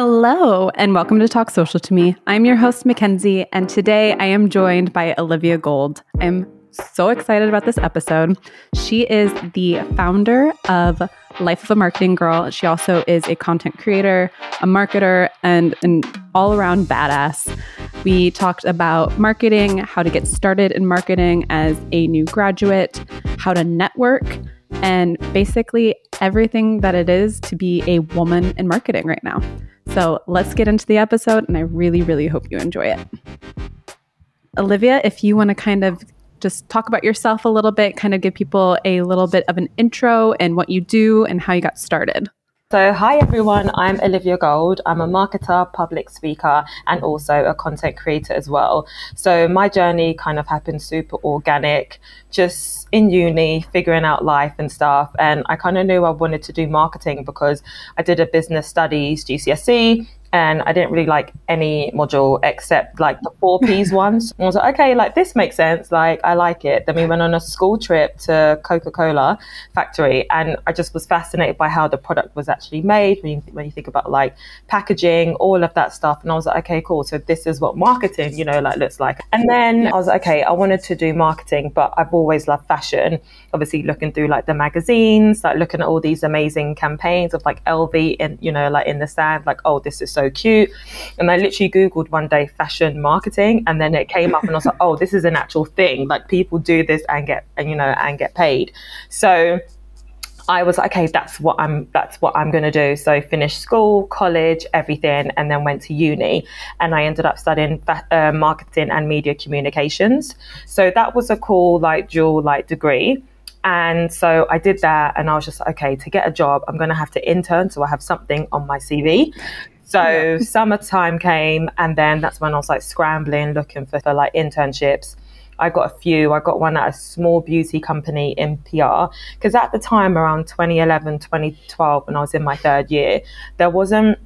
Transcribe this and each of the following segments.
Hello, and welcome to Talk Social to Me. I'm your host, Mackenzie, and today I am joined by Olivia Gold. I'm so excited about this episode. She is the founder of Life of a Marketing Girl. She also is a content creator, a marketer, and an all around badass. We talked about marketing, how to get started in marketing as a new graduate, how to network, and basically everything that it is to be a woman in marketing right now. So let's get into the episode, and I really, really hope you enjoy it. Olivia, if you want to kind of just talk about yourself a little bit, kind of give people a little bit of an intro and what you do and how you got started. So, hi everyone, I'm Olivia Gold. I'm a marketer, public speaker, and also a content creator as well. So, my journey kind of happened super organic, just in uni, figuring out life and stuff. And I kind of knew I wanted to do marketing because I did a business studies GCSE and I didn't really like any module except like the four P's ones. And I was like, okay, like this makes sense. Like I like it. Then we went on a school trip to Coca Cola factory, and I just was fascinated by how the product was actually made. When you, when you think about like packaging, all of that stuff, and I was like, okay, cool. So this is what marketing, you know, like looks like. And then I was like, okay, I wanted to do marketing, but I've always loved fashion. Obviously, looking through like the magazines, like looking at all these amazing campaigns of like LV and you know, like in the sand, like oh, this is so cute. And I literally Googled one day fashion marketing and then it came up and I was like, oh, this is an actual thing. Like people do this and get, and you know, and get paid. So I was like, okay, that's what I'm that's what I'm gonna do. So finished school, college, everything, and then went to uni, and I ended up studying uh, marketing and media communications. So that was a cool like dual like degree. And so I did that, and I was just like, okay to get a job. I'm gonna have to intern, so I have something on my CV. So yeah. summertime came, and then that's when I was like scrambling, looking for, for like internships. I got a few. I got one at a small beauty company in PR because at the time, around 2011, 2012, when I was in my third year, there wasn't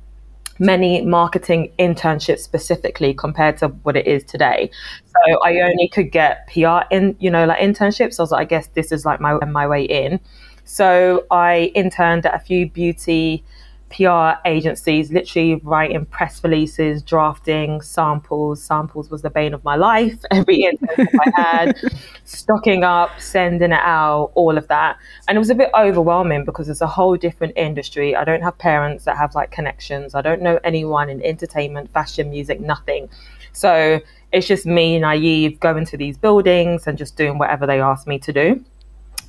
many marketing internships specifically compared to what it is today. So I only could get PR in, you know, like internships. So I was like, I guess this is like my my way in. So I interned at a few beauty PR agencies, literally writing press releases, drafting samples. Samples was the bane of my life. Every internship I had, stocking up, sending it out, all of that. And it was a bit overwhelming because it's a whole different industry. I don't have parents that have like connections. I don't know anyone in entertainment, fashion, music, nothing. So it's just me, naive, going to these buildings and just doing whatever they ask me to do.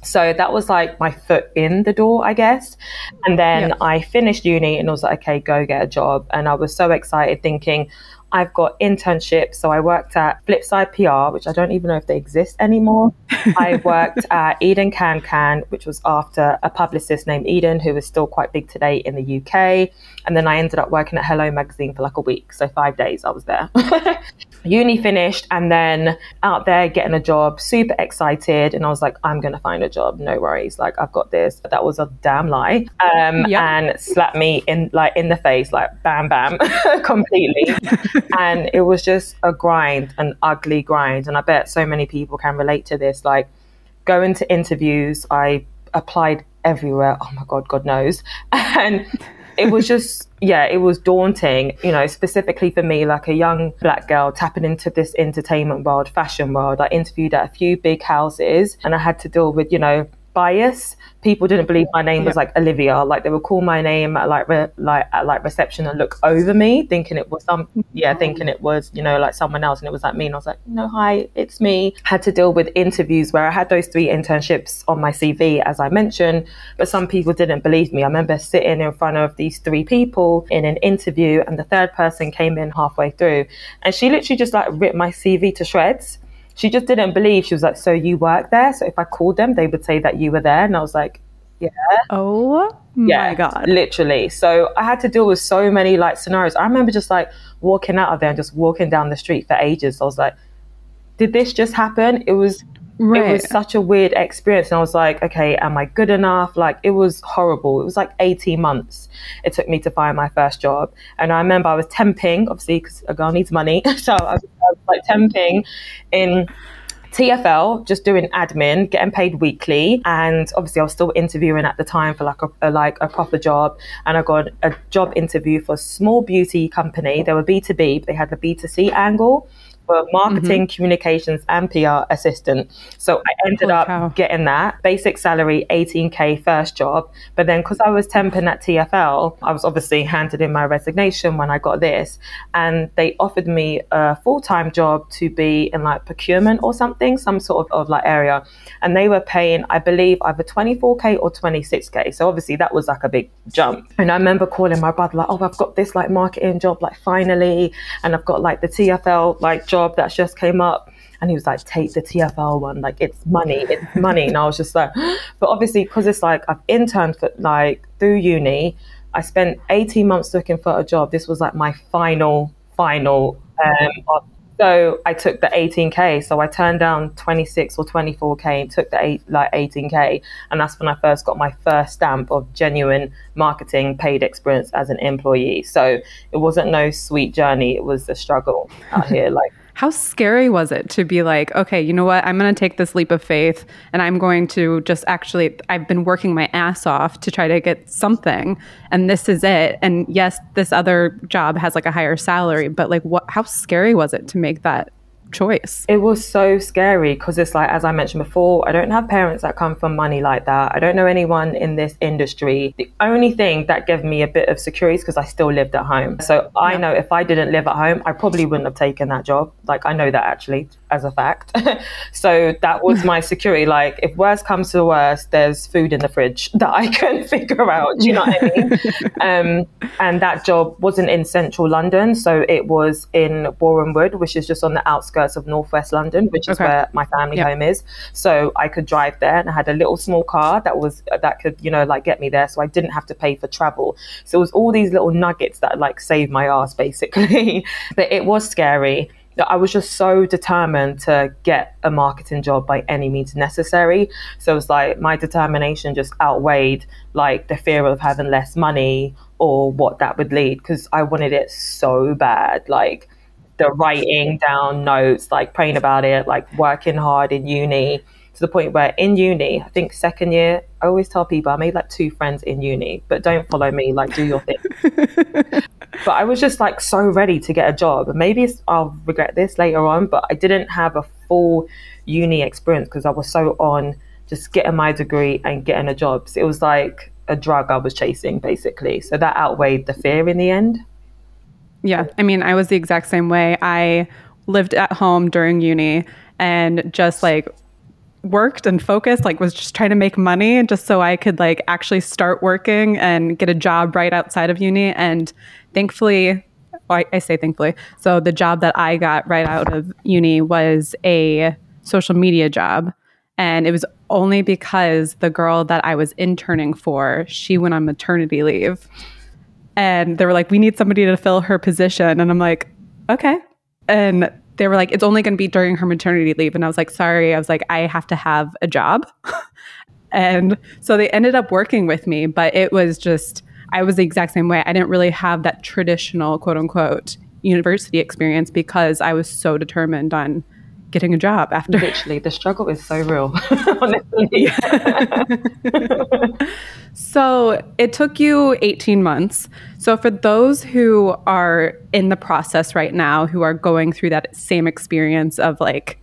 So that was like my foot in the door, I guess. And then yeah. I finished uni and I was like, okay, go get a job. And I was so excited thinking, I've got internships. So I worked at Flipside PR, which I don't even know if they exist anymore. I worked at Eden Can Can, which was after a publicist named Eden, who is still quite big today in the UK. And then I ended up working at Hello Magazine for like a week. So five days I was there. Uni finished and then out there getting a job, super excited. And I was like, I'm going to find a job. No worries. Like, I've got this. But that was a damn lie. Um, yep. And slapped me in like in the face, like bam, bam, completely. And it was just a grind, an ugly grind. And I bet so many people can relate to this. Like, going to interviews, I applied everywhere. Oh my God, God knows. And it was just yeah it was daunting you know specifically for me like a young black girl tapping into this entertainment world fashion world i interviewed at a few big houses and i had to deal with you know bias. People didn't believe my name was like Olivia. Like they would call my name at like re- like at like reception and look over me, thinking it was some yeah, oh. thinking it was you know like someone else, and it was like me. And I was like, no, hi, it's me. Had to deal with interviews where I had those three internships on my CV, as I mentioned, but some people didn't believe me. I remember sitting in front of these three people in an interview, and the third person came in halfway through, and she literally just like ripped my CV to shreds she just didn't believe. She was like, "So you work there?" So if I called them, they would say that you were there, and I was like, "Yeah." Oh yeah, my god, literally. So I had to deal with so many like scenarios. I remember just like walking out of there and just walking down the street for ages. I was like, "Did this just happen?" It was Right. It was such a weird experience. And I was like, okay, am I good enough? Like, it was horrible. It was like 18 months it took me to find my first job. And I remember I was temping, obviously, because a girl needs money. so I was, I was like temping in TFL, just doing admin, getting paid weekly, and obviously I was still interviewing at the time for like a, a like a proper job, and I got a job interview for a small beauty company. They were B two B, but they had the B two C angle for marketing, mm-hmm. communications, and PR assistant. So I ended up cow. getting that basic salary, 18k first job. But then because I was temping at TFL, I was obviously handed in my resignation when I got this, and they offered me a full time job to be in like procurement or something, some sort of, of like area, and they were paying, I believe, either 24k or 26k. So obviously that was like a big jump. And I remember calling my brother like, "Oh, I've got this like marketing job, like finally, and I've got like the TFL like job that just came up. And he was like, take the TFL one. Like, it's money, it's money. And I was just like, but obviously, because it's like, I've interned for like through uni, I spent 18 months looking for a job. This was like my final, final. Um, so I took the 18k. So I turned down 26 or 24k and took the eight, like 18k, and that's when I first got my first stamp of genuine marketing paid experience as an employee. So it wasn't no sweet journey. It was a struggle out here, like how scary was it to be like, okay, you know what? I'm going to take this leap of faith and I'm going to just actually, I've been working my ass off to try to get something and this is it. And yes, this other job has like a higher salary, but like, what, how scary was it to make that choice. It was so scary because it's like, as I mentioned before, I don't have parents that come from money like that. I don't know anyone in this industry. The only thing that gave me a bit of security is because I still lived at home. So I yeah. know if I didn't live at home, I probably wouldn't have taken that job. Like, I know that actually as a fact. so that was my security. Like, if worst comes to worst, there's food in the fridge that I can figure out. Do you know what I mean? um, and that job wasn't in central London. So it was in Boreham Wood, which is just on the outskirts of northwest London, which is okay. where my family home is. So I could drive there and I had a little small car that was, that could, you know, like get me there. So I didn't have to pay for travel. So it was all these little nuggets that like saved my ass basically. but it was scary I was just so determined to get a marketing job by any means necessary. So it was like my determination just outweighed like the fear of having less money or what that would lead because I wanted it so bad. Like the writing down notes, like praying about it, like working hard in uni to the point where in uni, I think second year, I always tell people I made like two friends in uni, but don't follow me, like do your thing. but I was just like so ready to get a job. Maybe I'll regret this later on, but I didn't have a full uni experience because I was so on just getting my degree and getting a job. So it was like a drug I was chasing basically. So that outweighed the fear in the end. Yeah. I mean, I was the exact same way. I lived at home during uni and just like worked and focused like was just trying to make money just so i could like actually start working and get a job right outside of uni and thankfully well, I, I say thankfully so the job that i got right out of uni was a social media job and it was only because the girl that i was interning for she went on maternity leave and they were like we need somebody to fill her position and i'm like okay and they were like, it's only going to be during her maternity leave. And I was like, sorry. I was like, I have to have a job. and so they ended up working with me, but it was just, I was the exact same way. I didn't really have that traditional quote unquote university experience because I was so determined on getting a job after. Literally, the struggle is so real, honestly. so it took you 18 months. So for those who are in the process right now, who are going through that same experience of like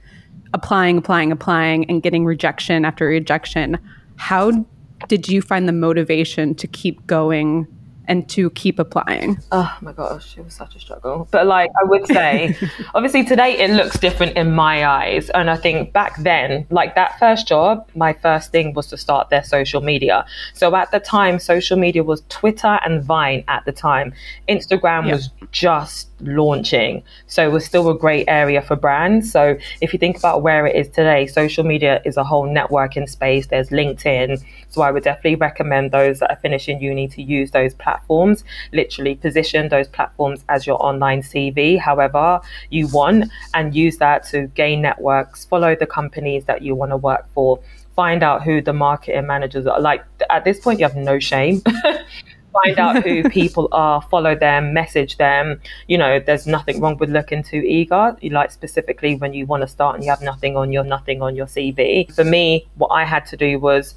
applying, applying, applying, and getting rejection after rejection, how did you find the motivation to keep going and to keep applying? Oh my gosh, it was such a struggle. But like I would say, obviously today it looks different in my eyes. And I think back then, like that first job, my first thing was to start their social media. So at the time, social media was Twitter and Vine at the time. Instagram yeah. was just launching. So was still a great area for brands. So if you think about where it is today, social media is a whole networking space. There's LinkedIn. So I would definitely recommend those that are finishing uni to use those platforms, literally position those platforms as your online CV, however you want, and use that to gain networks, follow the companies that you want to work for find out who the marketing managers are. Like at this point, you have no shame. find out who people are, follow them, message them. You know, there's nothing wrong with looking to eager. You like specifically when you want to start and you have nothing on your nothing on your CV. For me, what I had to do was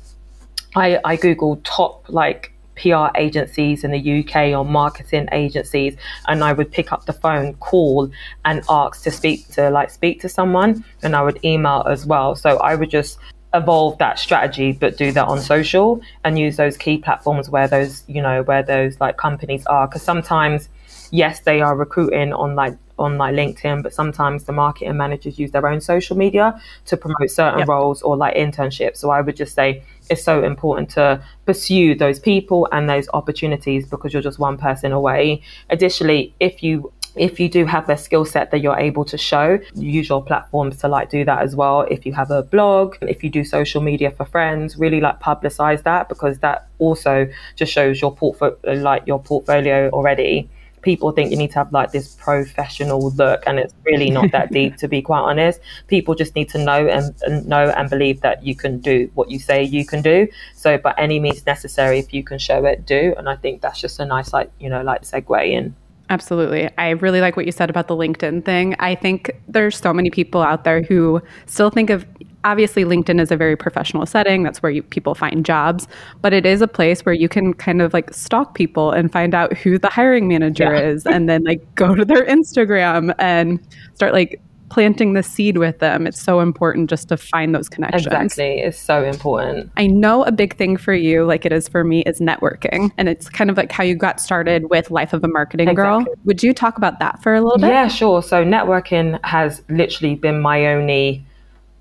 I, I googled top like PR agencies in the UK or marketing agencies, and I would pick up the phone, call, and ask to speak to like speak to someone, and I would email as well. So I would just evolve that strategy but do that on social and use those key platforms where those you know where those like companies are. Because sometimes yes they are recruiting on like on like linkedin but sometimes the marketing managers use their own social media to promote certain yep. roles or like internships. So i would just say it's so important to pursue those people and those opportunities because you're just one person away. Additionally if you if you do have a skill set that you're able to show, use your platforms to like do that as well. If you have a blog, if you do social media for friends, really like publicize that because that also just shows your portfolio, like your portfolio already. People think you need to have like this professional look, and it's really not that deep, to be quite honest. People just need to know and, and know and believe that you can do what you say you can do. So, by any means necessary, if you can show it, do. And I think that's just a nice, like you know, like segue in. Absolutely. I really like what you said about the LinkedIn thing. I think there's so many people out there who still think of obviously LinkedIn is a very professional setting. That's where you, people find jobs, but it is a place where you can kind of like stalk people and find out who the hiring manager yeah. is and then like go to their Instagram and start like planting the seed with them. It's so important just to find those connections. Exactly. It's so important. I know a big thing for you, like it is for me, is networking. And it's kind of like how you got started with Life of a Marketing exactly. Girl. Would you talk about that for a little bit? Yeah, sure. So networking has literally been my only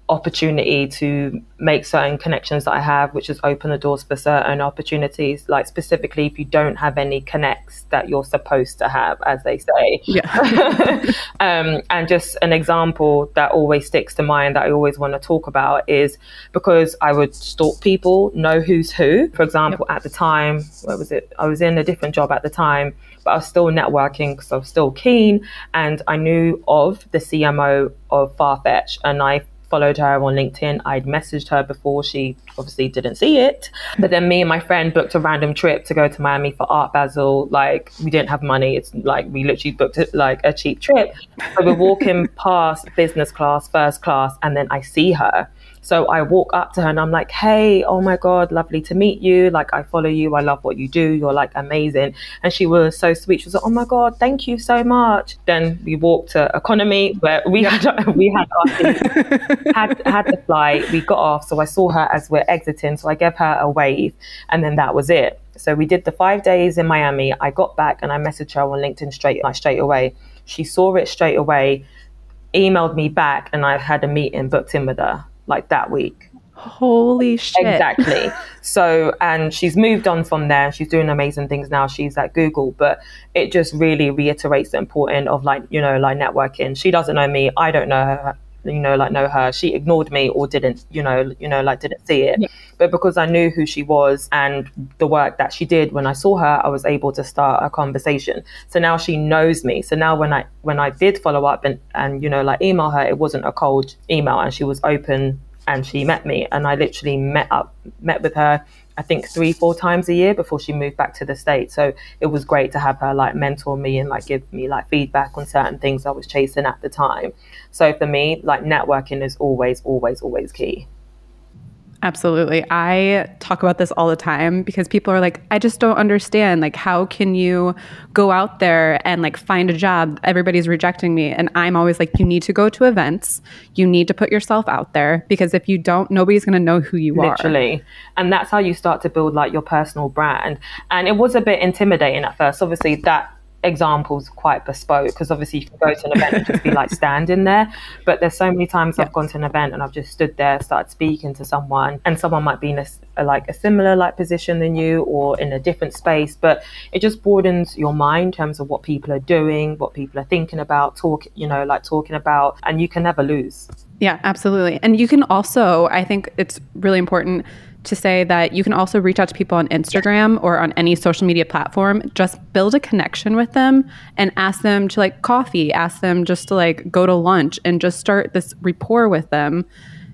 opportunity to make certain connections that I have, which has opened the doors for certain opportunities. Like specifically, if you don't have any connects that you're supposed to have, as they say. Yeah. um, and just an example that always sticks to mind that I always want to talk about is because I would stalk people, know who's who. For example, yep. at the time, what was it? I was in a different job at the time but I was still networking because I was still keen and I knew of the CMO of Farfetch and I followed her on LinkedIn. I'd messaged her before. She obviously didn't see it. But then me and my friend booked a random trip to go to Miami for Art Basel. Like we didn't have money. It's like we literally booked it like a cheap trip. So we're walking past business class, first class, and then I see her. So I walk up to her and I'm like, hey, oh my God, lovely to meet you. Like, I follow you. I love what you do. You're like amazing. And she was so sweet. She was like, oh my God, thank you so much. Then we walked to economy where we had, we had, had, had the flight. We got off. So I saw her as we're exiting. So I gave her a wave and then that was it. So we did the five days in Miami. I got back and I messaged her on LinkedIn straight, like straight away. She saw it straight away, emailed me back, and I had a meeting booked in with her like that week. Holy shit. Exactly. so, and she's moved on from there. She's doing amazing things now. She's at Google, but it just really reiterates the importance of like, you know, like networking. She doesn't know me. I don't know her you know like know her. She ignored me or didn't you know you know like didn't see it. Yeah. but because i knew who she was and the work that she did when i saw her i was able to start a conversation. So now she knows me. So now when i when i did follow up and and you know like email her it wasn't a cold email and she was open and she met me. And i literally met up met with her I think three, four times a year before she moved back to the States. So it was great to have her like mentor me and like give me like feedback on certain things I was chasing at the time. So for me, like networking is always, always, always key. Absolutely. I talk about this all the time because people are like, I just don't understand. Like, how can you go out there and like find a job? Everybody's rejecting me. And I'm always like, you need to go to events. You need to put yourself out there because if you don't, nobody's going to know who you Literally. are. Literally. And that's how you start to build like your personal brand. And it was a bit intimidating at first. Obviously, that examples quite bespoke because obviously you can go to an event and just be like standing there. But there's so many times yeah. i've gone to an event and i've just stood there started speaking to someone and someone might be in a, a, like a similar like position than you or in a different space but it just broadens your mind in terms of what people are doing what people are thinking about talk you know like talking about and you can never lose. Yeah absolutely. And you can also i think it's really important to say that you can also reach out to people on Instagram or on any social media platform. Just build a connection with them and ask them to like coffee, ask them just to like go to lunch and just start this rapport with them.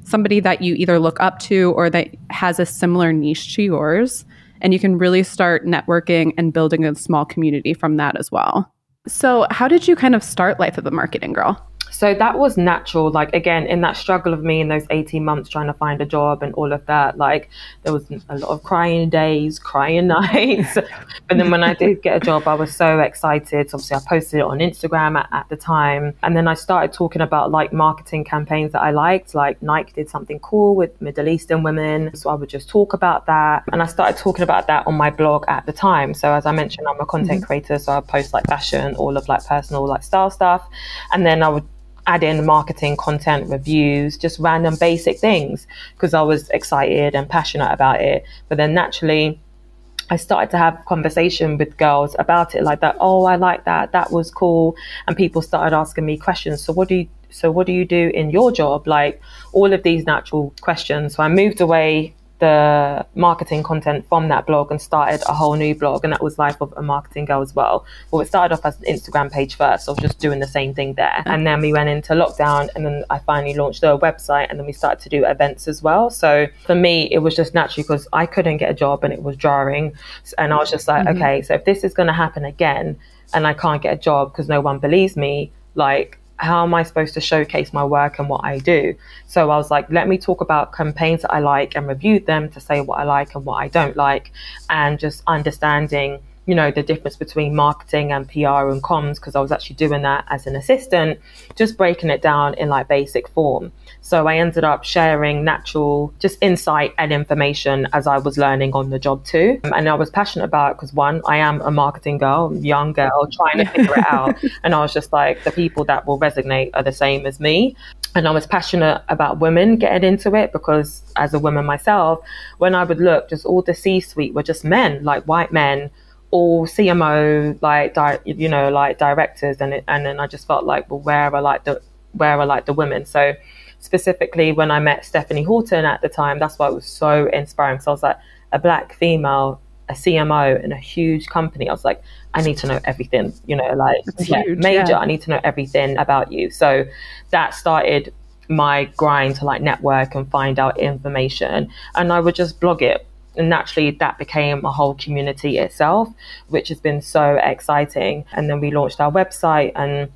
Somebody that you either look up to or that has a similar niche to yours And you can really start networking and building a small community from that as well. So, how did you kind of start life of a marketing girl? So that was natural like again in that struggle of me in those 18 months trying to find a job and all of that like there was a lot of crying days crying nights. But then when i did get a job i was so excited. So obviously i posted it on instagram at, at the time. And then i started talking about like marketing campaigns that i liked like nike did something cool with middle eastern women. So i would just talk about that. And i started talking about that on my blog at the time. So as i mentioned i'm a content mm-hmm. creator so i post like fashion all of like personal like style stuff. And then i would add in marketing, content, reviews, just random basic things because I was excited and passionate about it. But then naturally, I started to have conversation with girls about it like that. Oh, I like that. That was cool. And people started asking me questions. So what do you so what do you do in your job? Like all of these natural questions. So I moved away the marketing content from that blog and started a whole new blog, and that was Life of a Marketing Girl as well. Well, it started off as an Instagram page first, so I was just doing the same thing there. And then we went into lockdown, and then I finally launched a website, and then we started to do events as well. So for me, it was just naturally because I couldn't get a job and it was jarring. And I was just like, mm-hmm. okay, so if this is going to happen again, and I can't get a job because no one believes me, like how am I supposed to showcase my work and what I do? So I was like, let me talk about campaigns that I like and review them to say what I like and what I don't like, and just understanding you know, the difference between marketing and PR and comms, because I was actually doing that as an assistant, just breaking it down in like basic form. So I ended up sharing natural, just insight and information as I was learning on the job too. And I was passionate about it because one, I am a marketing girl, young girl, trying to figure it out. And I was just like, the people that will resonate are the same as me. And I was passionate about women getting into it because as a woman myself, when I would look, just all the C suite were just men, like white men all CMO like di- you know like directors and it, and then I just felt like well where are like the where are like the women? So specifically when I met Stephanie Horton at the time that's why it was so inspiring so I was like a black female a CMO in a huge company. I was like I need to know everything you know like yeah, huge, major yeah. I need to know everything about you. So that started my grind to like network and find out information and I would just blog it and naturally that became a whole community itself which has been so exciting and then we launched our website and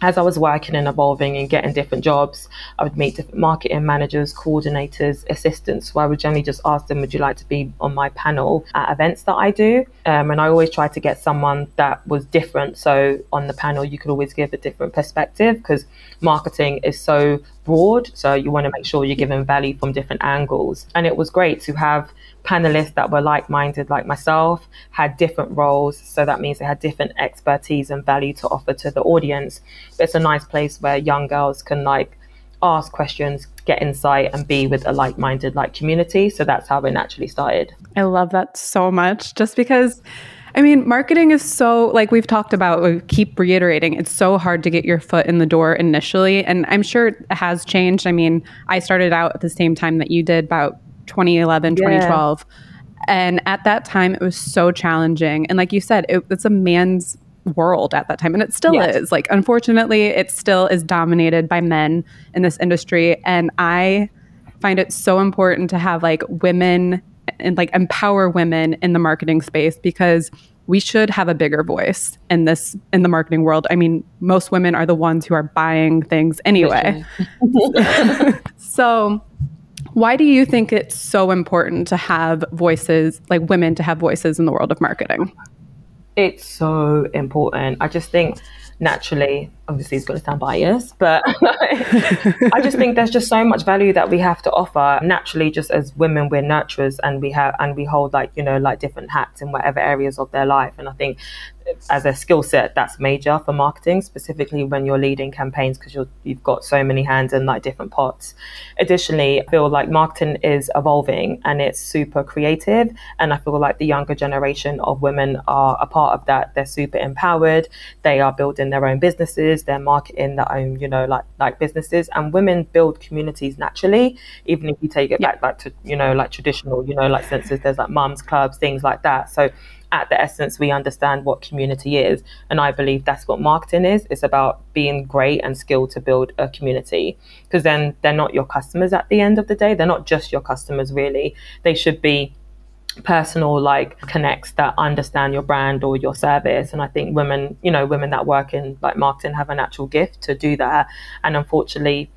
as I was working and evolving and getting different jobs, I would meet different marketing managers, coordinators, assistants. So I would generally just ask them, Would you like to be on my panel at events that I do? Um, and I always try to get someone that was different. So on the panel, you could always give a different perspective because marketing is so broad. So you want to make sure you're giving value from different angles. And it was great to have panelists that were like minded, like myself, had different roles. So that means they had different expertise and value to offer to the audience. It's a nice place where young girls can like ask questions, get insight, and be with a like minded like community. So that's how it naturally started. I love that so much just because. I mean, marketing is so, like we've talked about, we keep reiterating, it's so hard to get your foot in the door initially. And I'm sure it has changed. I mean, I started out at the same time that you did, about 2011, yeah. 2012. And at that time, it was so challenging. And like you said, it, it's a man's world at that time. And it still yes. is. Like, unfortunately, it still is dominated by men in this industry. And I find it so important to have like women and like empower women in the marketing space because we should have a bigger voice in this in the marketing world. I mean, most women are the ones who are buying things anyway. so why do you think it's so important to have voices, like women to have voices in the world of marketing? It's so important. I just think naturally, obviously, it's going to sound biased, but I just think there's just so much value that we have to offer. Naturally, just as women, we're nurturers and we have and we hold like you know like different hats in whatever areas of their life. And I think as a skill set that's major for marketing specifically when you're leading campaigns because you've got so many hands in like different pots additionally i feel like marketing is evolving and it's super creative and i feel like the younger generation of women are a part of that they're super empowered they are building their own businesses they're marketing their own you know like like businesses and women build communities naturally even if you take it yeah. back like to you know like traditional you know like senses there's like mums clubs things like that so at the essence, we understand what community is. And I believe that's what marketing is. It's about being great and skilled to build a community. Because then they're not your customers at the end of the day. They're not just your customers, really. They should be personal like connects that understand your brand or your service. And i think women you know women that work in like marketing have a natural gift to do that. And unfortunately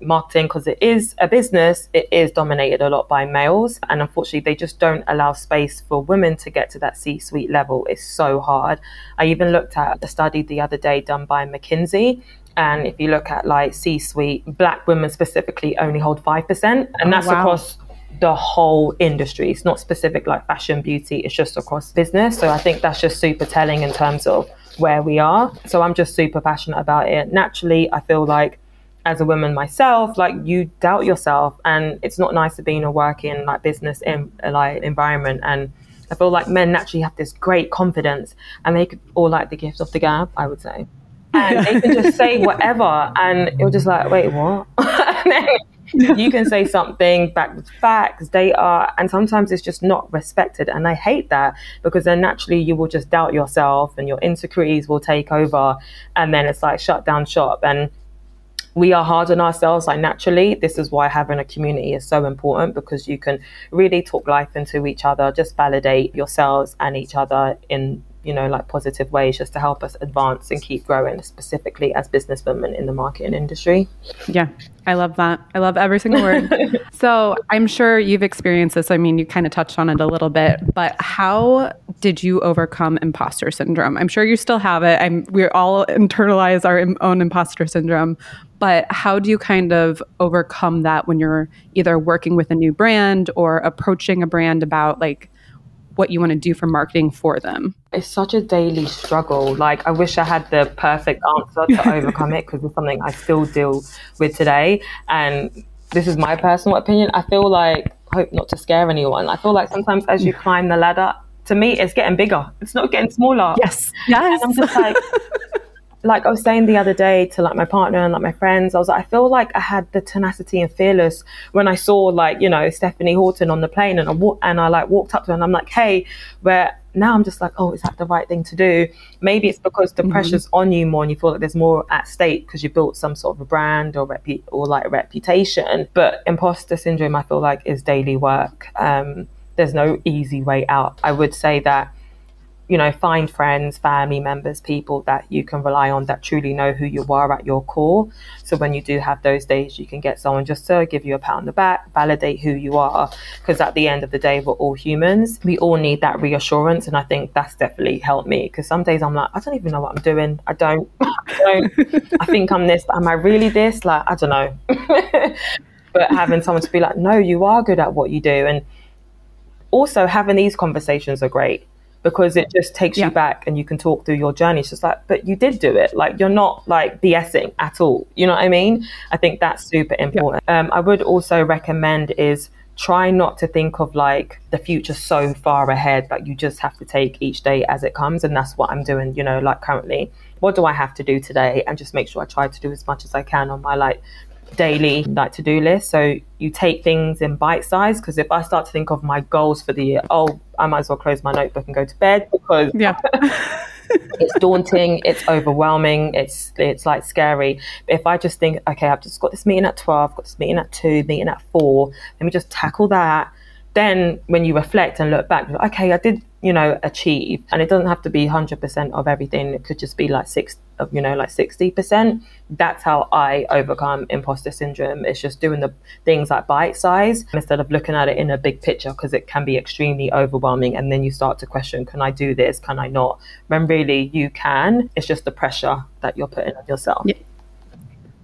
marketing because it is a business it is dominated a lot by males. And unfortunately they just don't allow space for women to get to that c-suite level. It's so hard. I even looked at a study the other day done by mckinsey. And if you look at like c-suite black women specifically only hold 5% and oh, that's wow. across the whole industry. It's not specific like fashion, beauty, it's just across business. So I think that's just super telling in terms of where we are. So I'm just super passionate about it. Naturally, I feel like as a woman myself, like you doubt yourself and it's not nice to be in a working like business in like environment and I feel like men naturally have this great confidence and they could all like the gift of the gab, I would say. And they can just say whatever and you're just like, wait, what? you can say something back with facts, data, and sometimes it's just not respected. And I hate that because then naturally you will just doubt yourself and your insecurities will take over. And then it's like shut down shop. And we are hard on ourselves like naturally this is why having a community is so important because you can really talk life into each other just validate yourselves and each other in you know, like positive ways just to help us advance and keep growing, specifically as businesswomen in the marketing industry. Yeah, I love that. I love every single word. so I'm sure you've experienced this. I mean, you kind of touched on it a little bit, but how did you overcome imposter syndrome? I'm sure you still have it. I'm, we all internalize our own imposter syndrome, but how do you kind of overcome that when you're either working with a new brand or approaching a brand about like, what you want to do for marketing for them? It's such a daily struggle. Like, I wish I had the perfect answer to overcome it because it's something I still deal with today. And this is my personal opinion. I feel like, hope not to scare anyone. I feel like sometimes as you climb the ladder, to me, it's getting bigger. It's not getting smaller. Yes. Yes. And I'm just like, like I was saying the other day to like my partner and like my friends, I was like, I feel like I had the tenacity and fearless when I saw like you know Stephanie Horton on the plane, and I wa- and I like walked up to her and I'm like, hey, where now I'm just like, oh, is that the right thing to do? Maybe it's because the mm-hmm. pressure's on you more, and you feel like there's more at stake because you built some sort of a brand or repu- or like a reputation. But imposter syndrome, I feel like, is daily work. Um, there's no easy way out. I would say that you know, find friends, family members, people that you can rely on that truly know who you are at your core. So when you do have those days, you can get someone just to give you a pat on the back, validate who you are. Because at the end of the day, we're all humans. We all need that reassurance. And I think that's definitely helped me. Because some days I'm like, I don't even know what I'm doing. I don't, I, don't, I think I'm this, but am I really this? Like, I don't know. but having someone to be like, no, you are good at what you do. And also having these conversations are great because it just takes yeah. you back and you can talk through your journey. It's just like, but you did do it. Like you're not like BSing at all. You know what I mean? I think that's super important. Yeah. Um, I would also recommend is try not to think of like the future so far ahead that you just have to take each day as it comes. And that's what I'm doing, you know, like currently. What do I have to do today? And just make sure I try to do as much as I can on my like daily like to-do list. So you take things in bite size because if i start to think of my goals for the year oh i might as well close my notebook and go to bed because yeah. it's daunting it's overwhelming it's it's like scary. If i just think okay i've just got this meeting at 12 got this meeting at 2 meeting at 4 let me just tackle that then when you reflect and look back okay i did you know achieve. And it doesn't have to be 100% of everything. It could just be like six of you know like 60% that's how i overcome imposter syndrome. It's just doing the things like bite size instead of looking at it in a big picture because it can be extremely overwhelming and then you start to question can i do this? Can i not? When really you can. It's just the pressure that you're putting on yourself. Yeah.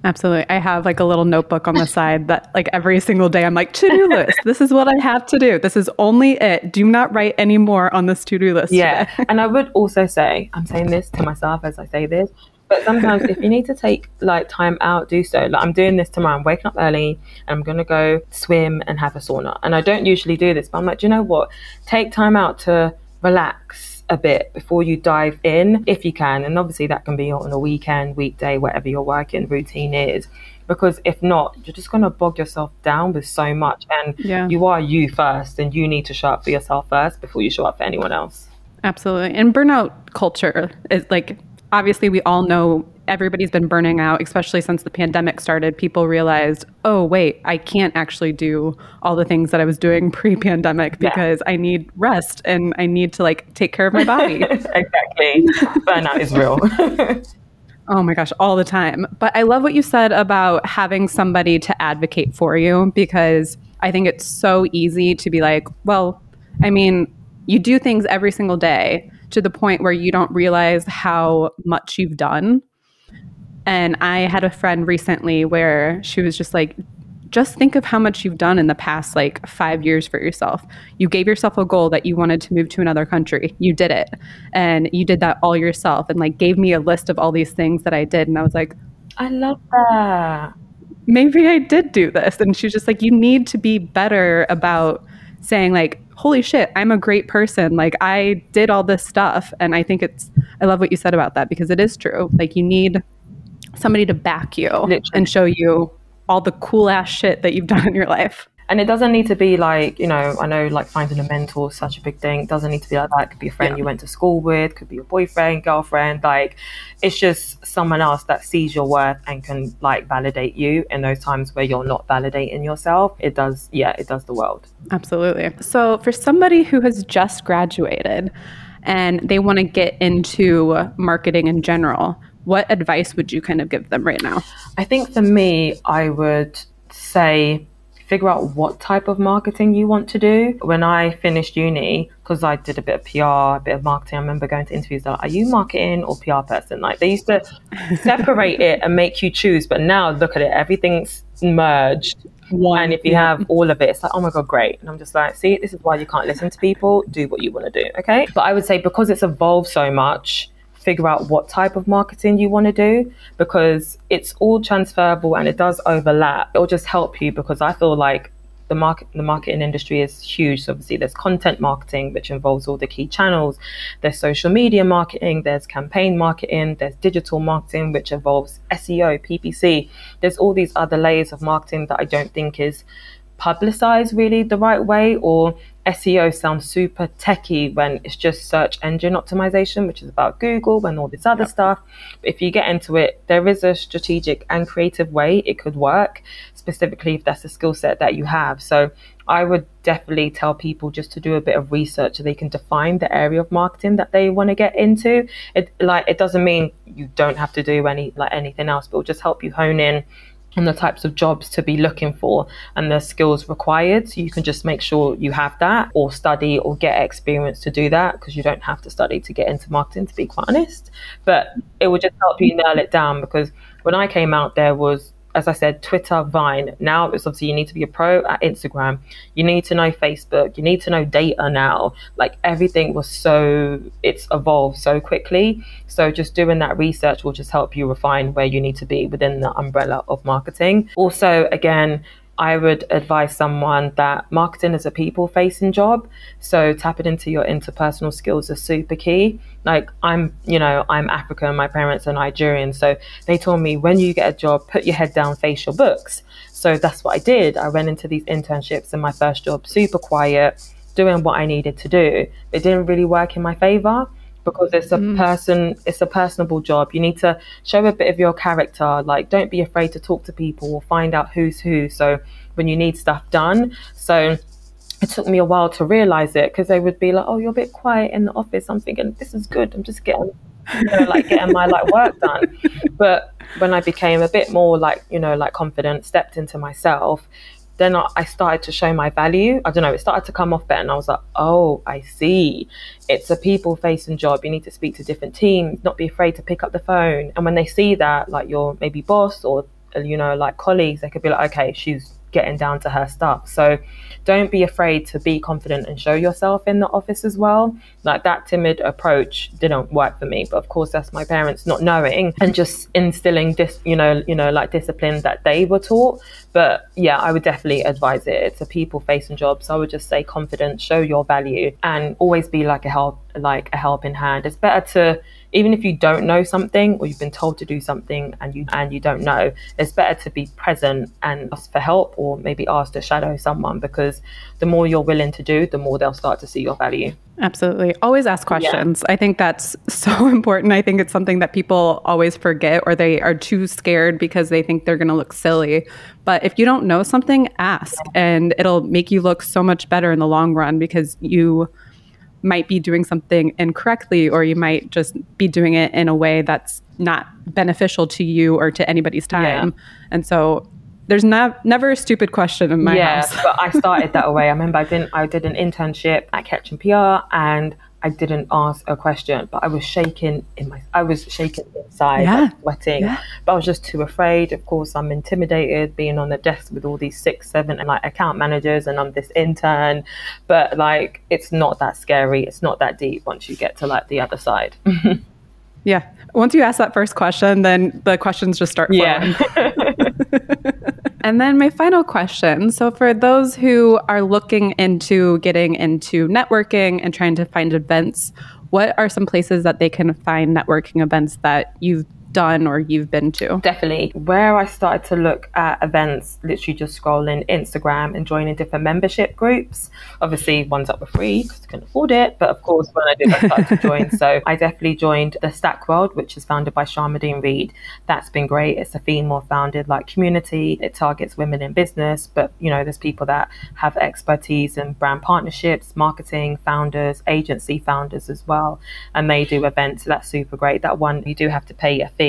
Absolutely. I have like a little notebook on the side that like every single day I'm like to-do list. This is what I have to do. This is only it. Do not write any more on this to-do list. Yeah. and I would also say, I'm saying this to myself as I say this, but sometimes if you need to take like time out, do so. Like I'm doing this tomorrow. I'm waking up early and I'm gonna go swim and have a sauna. And I don't usually do this, but I'm like, do you know what? Take time out to relax a bit before you dive in if you can. And obviously that can be on a weekend weekday whatever your working routine is. Because if not you're just going to bog yourself down with so much. And yeah. you are you first and you need to show up for yourself first before you show up for anyone else. Absolutely. And burnout culture is like obviously we all know everybody's been burning out, especially since the pandemic started. People realized, oh, wait, I can't actually do all the things that I was doing pre pandemic because yeah. I need rest and I need to like take care of my body. exactly. Burnout is real. Oh my gosh, all the time. But I love what you said about having somebody to advocate for you because I think it's so easy to be like, well, I mean, you do things every single day to the point where you don't realize how much you've done. And I had a friend recently where she was just like, just think of how much you've done in the past like five years for yourself. You gave yourself a goal that you wanted to move to another country. You did it. And you did that all yourself and like gave me a list of all these things that I did. And I was like, I love that. Maybe I did do this. And she was just like, you need to be better about saying, like, holy shit, I'm a great person. Like, I did all this stuff. And I think it's, I love what you said about that because it is true. Like, you need somebody to back you Literally. and show you all the cool ass shit that you've done in your life. And it doesn't need to be like, you know, I know like finding a mentor is such a big thing. It doesn't need to be like that. It could be a friend yeah. you went to school with, could be your boyfriend, girlfriend. Like it's just someone else that sees your worth and can like validate you in those times where you're not validating yourself. It does, yeah, it does the world. Absolutely. So for somebody who has just graduated and they want to get into marketing in general, what advice would you kind of give them right now? I think for me, I would say figure out what type of marketing you want to do. When I finished uni, because I did a bit of PR, a bit of marketing, I remember going to interviews like, are you marketing or PR person? Like they used to separate it and make you choose, but now look at it, everything's merged. One, and if you yeah. have all of it, it's like, oh my God, great. And I'm just like, see, this is why you can't listen to people. Do what you want to do. Okay. But I would say because it's evolved so much, figure out what type of marketing you want to do because it's all transferable and it does overlap. It'll just help you because I feel like the market the marketing industry is huge. So obviously there's content marketing which involves all the key channels. There's social media marketing, there's campaign marketing, there's digital marketing which involves SEO, PPC. There's all these other layers of marketing that I don't think is publicized really the right way or SEO sounds super techy when it's just search engine optimization, which is about Google and all this other yep. stuff. But if you get into it, there is a strategic and creative way it could work, specifically if that's a skill set that you have. So I would definitely tell people just to do a bit of research so they can define the area of marketing that they want to get into. It like it doesn't mean you don't have to do any like anything else, but it'll just help you hone in and the types of jobs to be looking for and the skills required. So you can just make sure you have that or study or get experience to do that because you don't have to study to get into marketing, to be quite honest. But it will just help you nail it down because when I came out, there was as I said, Twitter, Vine. Now it's obviously you need to be a pro at Instagram. You need to know Facebook. You need to know data now. Like everything was so, it's evolved so quickly. So just doing that research will just help you refine where you need to be within the umbrella of marketing. Also, again, I would advise someone that marketing is a people facing job. So tapping into your interpersonal skills is super key. Like I'm, you know, I'm African, my parents are Nigerian. So they told me when you get a job, put your head down, face your books. So that's what I did. I went into these internships in my first job, super quiet, doing what I needed to do. It didn't really work in my favor because it's a mm. person it's a personable job. You need to show a bit of your character. Like don't be afraid to talk to people or find out who's who. So when you need stuff done. So it took me a while to realize it because they would be like oh you're a bit quiet in the office. I'm thinking this is good. I'm just getting you know, like getting my like work done. But when i became a bit more like you know like confident stepped into myself then I started to show my value. I don't know, it started to come off better. And I was like, oh, I see. It's a people facing job. You need to speak to different teams, not be afraid to pick up the phone. And when they see that, like your maybe boss or, you know, like colleagues, they could be like, okay, she's getting down to her stuff. So don't be afraid to be confident and show yourself in the office as well. Like that timid approach didn't work for me, but of course that's my parents not knowing and just instilling this, you know, you know, like discipline that they were taught. But yeah, I would definitely advise it. It's a people facing job. So I would just say confident, show your value and always be like a help like a helping hand. It's better to even if you don't know something or you've been told to do something and you and you don't know, it's better to be present and ask for help or maybe ask to shadow someone because the more you're willing to do, the more they'll start to see your value. Absolutely. Always ask questions. Yeah. I think that's so important. I think it's something that people always forget or they are too scared because they think they're going to look silly. But if you don't know something, ask and it'll make you look so much better in the long run because you might be doing something incorrectly or you might just be doing it in a way that's not beneficial to you or to anybody's time. Yeah. And so there's never a stupid question in my yeah, house. but I started that way. I remember I didn't I did an internship at Ketchum PR and I didn't ask a question, but I was shaking in my, I was shaking inside, yeah. like sweating. Yeah. But I was just too afraid. Of course, I'm intimidated being on the desk with all these six, seven, and like account managers, and I'm this intern. But like, it's not that scary. It's not that deep once you get to like the other side. yeah. Once you ask that first question, then the questions just start flowing. Yeah. And then my final question. So, for those who are looking into getting into networking and trying to find events, what are some places that they can find networking events that you've done or you've been to? Definitely. Where I started to look at events, literally just scrolling Instagram and joining different membership groups. Obviously, ones that were free because I couldn't afford it. But of course, when I did, I started to join. So I definitely joined the Stack World, which is founded by Sharmadean Reid. That's been great. It's a female founded like community. It targets women in business, but you know, there's people that have expertise in brand partnerships, marketing, founders, agency founders as well. And they do events. So that's super great. That one, you do have to pay a fee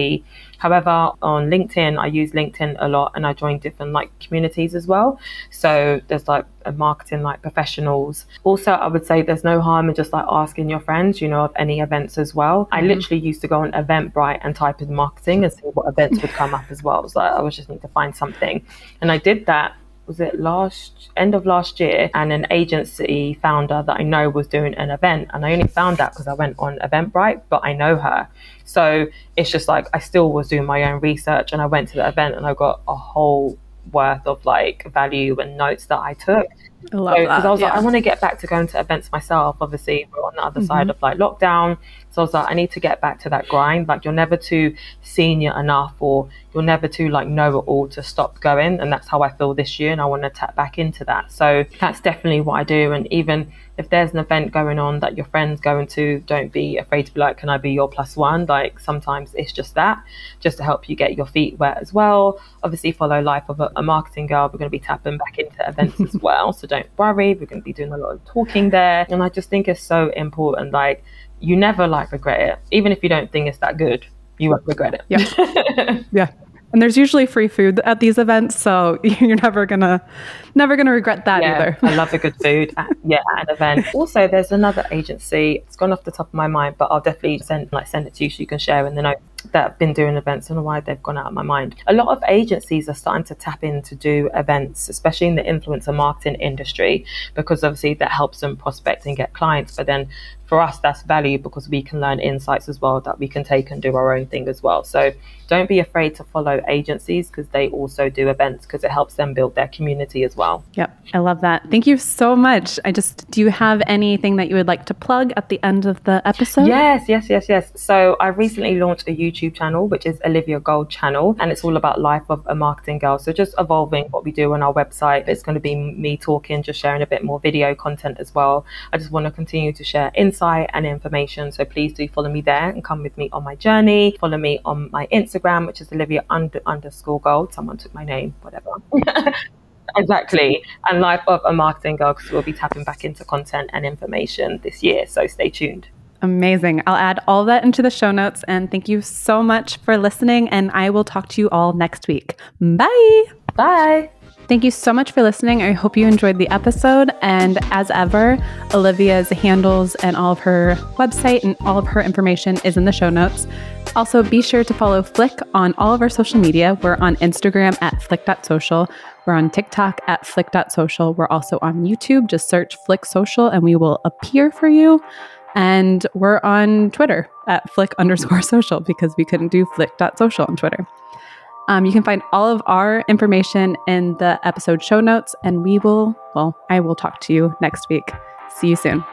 However, on LinkedIn, I use LinkedIn a lot and I join different like communities as well. So there's like a marketing like professionals. Also, I would say there's no harm in just like asking your friends, you know, of any events as well. Mm-hmm. I literally used to go on Eventbrite and type in marketing and see what events would come up as well. Like I was just need to find something. And I did that was it last end of last year and an agency founder that I know was doing an event and I only found that because I went on Eventbrite but I know her. So it's just like I still was doing my own research and I went to the event and I got a whole worth of like value and notes that I took I love so, that. I was yeah. like, I want to get back to going to events myself. Obviously, we're on the other mm-hmm. side of like lockdown. So I was like, I need to get back to that grind. Like, you're never too senior enough or you're never too like know it all to stop going. And that's how I feel this year. And I want to tap back into that. So that's definitely what I do. And even if there's an event going on that your friend's going to, don't be afraid to be like, can I be your plus one? Like sometimes it's just that, just to help you get your feet wet as well. Obviously, follow Life of a, a Marketing Girl. We're going to be tapping back into events as well. So don't worry. We're going to be doing a lot of talking there. And I just think it's so important. Like, you never like regret it. Even if you don't think it's that good, you won't regret it. Yeah. yeah. And there's usually free food at these events, so you're never gonna never gonna regret that yeah, either. I love a good food at, yeah, at an event. Also, there's another agency. It's gone off the top of my mind, but I'll definitely send like send it to you so you can share in the notes that have been doing events. I don't know why they've gone out of my mind. A lot of agencies are starting to tap in to do events, especially in the influencer marketing industry, because obviously that helps them prospect and get clients. But then for us, that's value because we can learn insights as well that we can take and do our own thing as well. So don't be afraid to follow agencies because they also do events because it helps them build their community as well. Yep, I love that. Thank you so much. I just, do you have anything that you would like to plug at the end of the episode? Yes, yes, yes, yes. So I recently launched a YouTube channel, which is Olivia Gold channel, and it's all about life of a marketing girl. So just evolving what we do on our website. It's going to be me talking, just sharing a bit more video content as well. I just want to continue to share insight and information. So please do follow me there and come with me on my journey. Follow me on my Instagram, which is Olivia under, underscore gold. Someone took my name, whatever. exactly. And Life of a Marketing Girl, because we'll be tapping back into content and information this year. So stay tuned. Amazing. I'll add all that into the show notes. And thank you so much for listening. And I will talk to you all next week. Bye. Bye. Thank you so much for listening. I hope you enjoyed the episode. And as ever, Olivia's handles and all of her website and all of her information is in the show notes. Also, be sure to follow Flick on all of our social media. We're on Instagram at flick.social. We're on TikTok at flick.social. We're also on YouTube. Just search Flick Social and we will appear for you. And we're on Twitter at flick underscore social because we couldn't do flick.social on Twitter. Um, you can find all of our information in the episode show notes, and we will, well, I will talk to you next week. See you soon.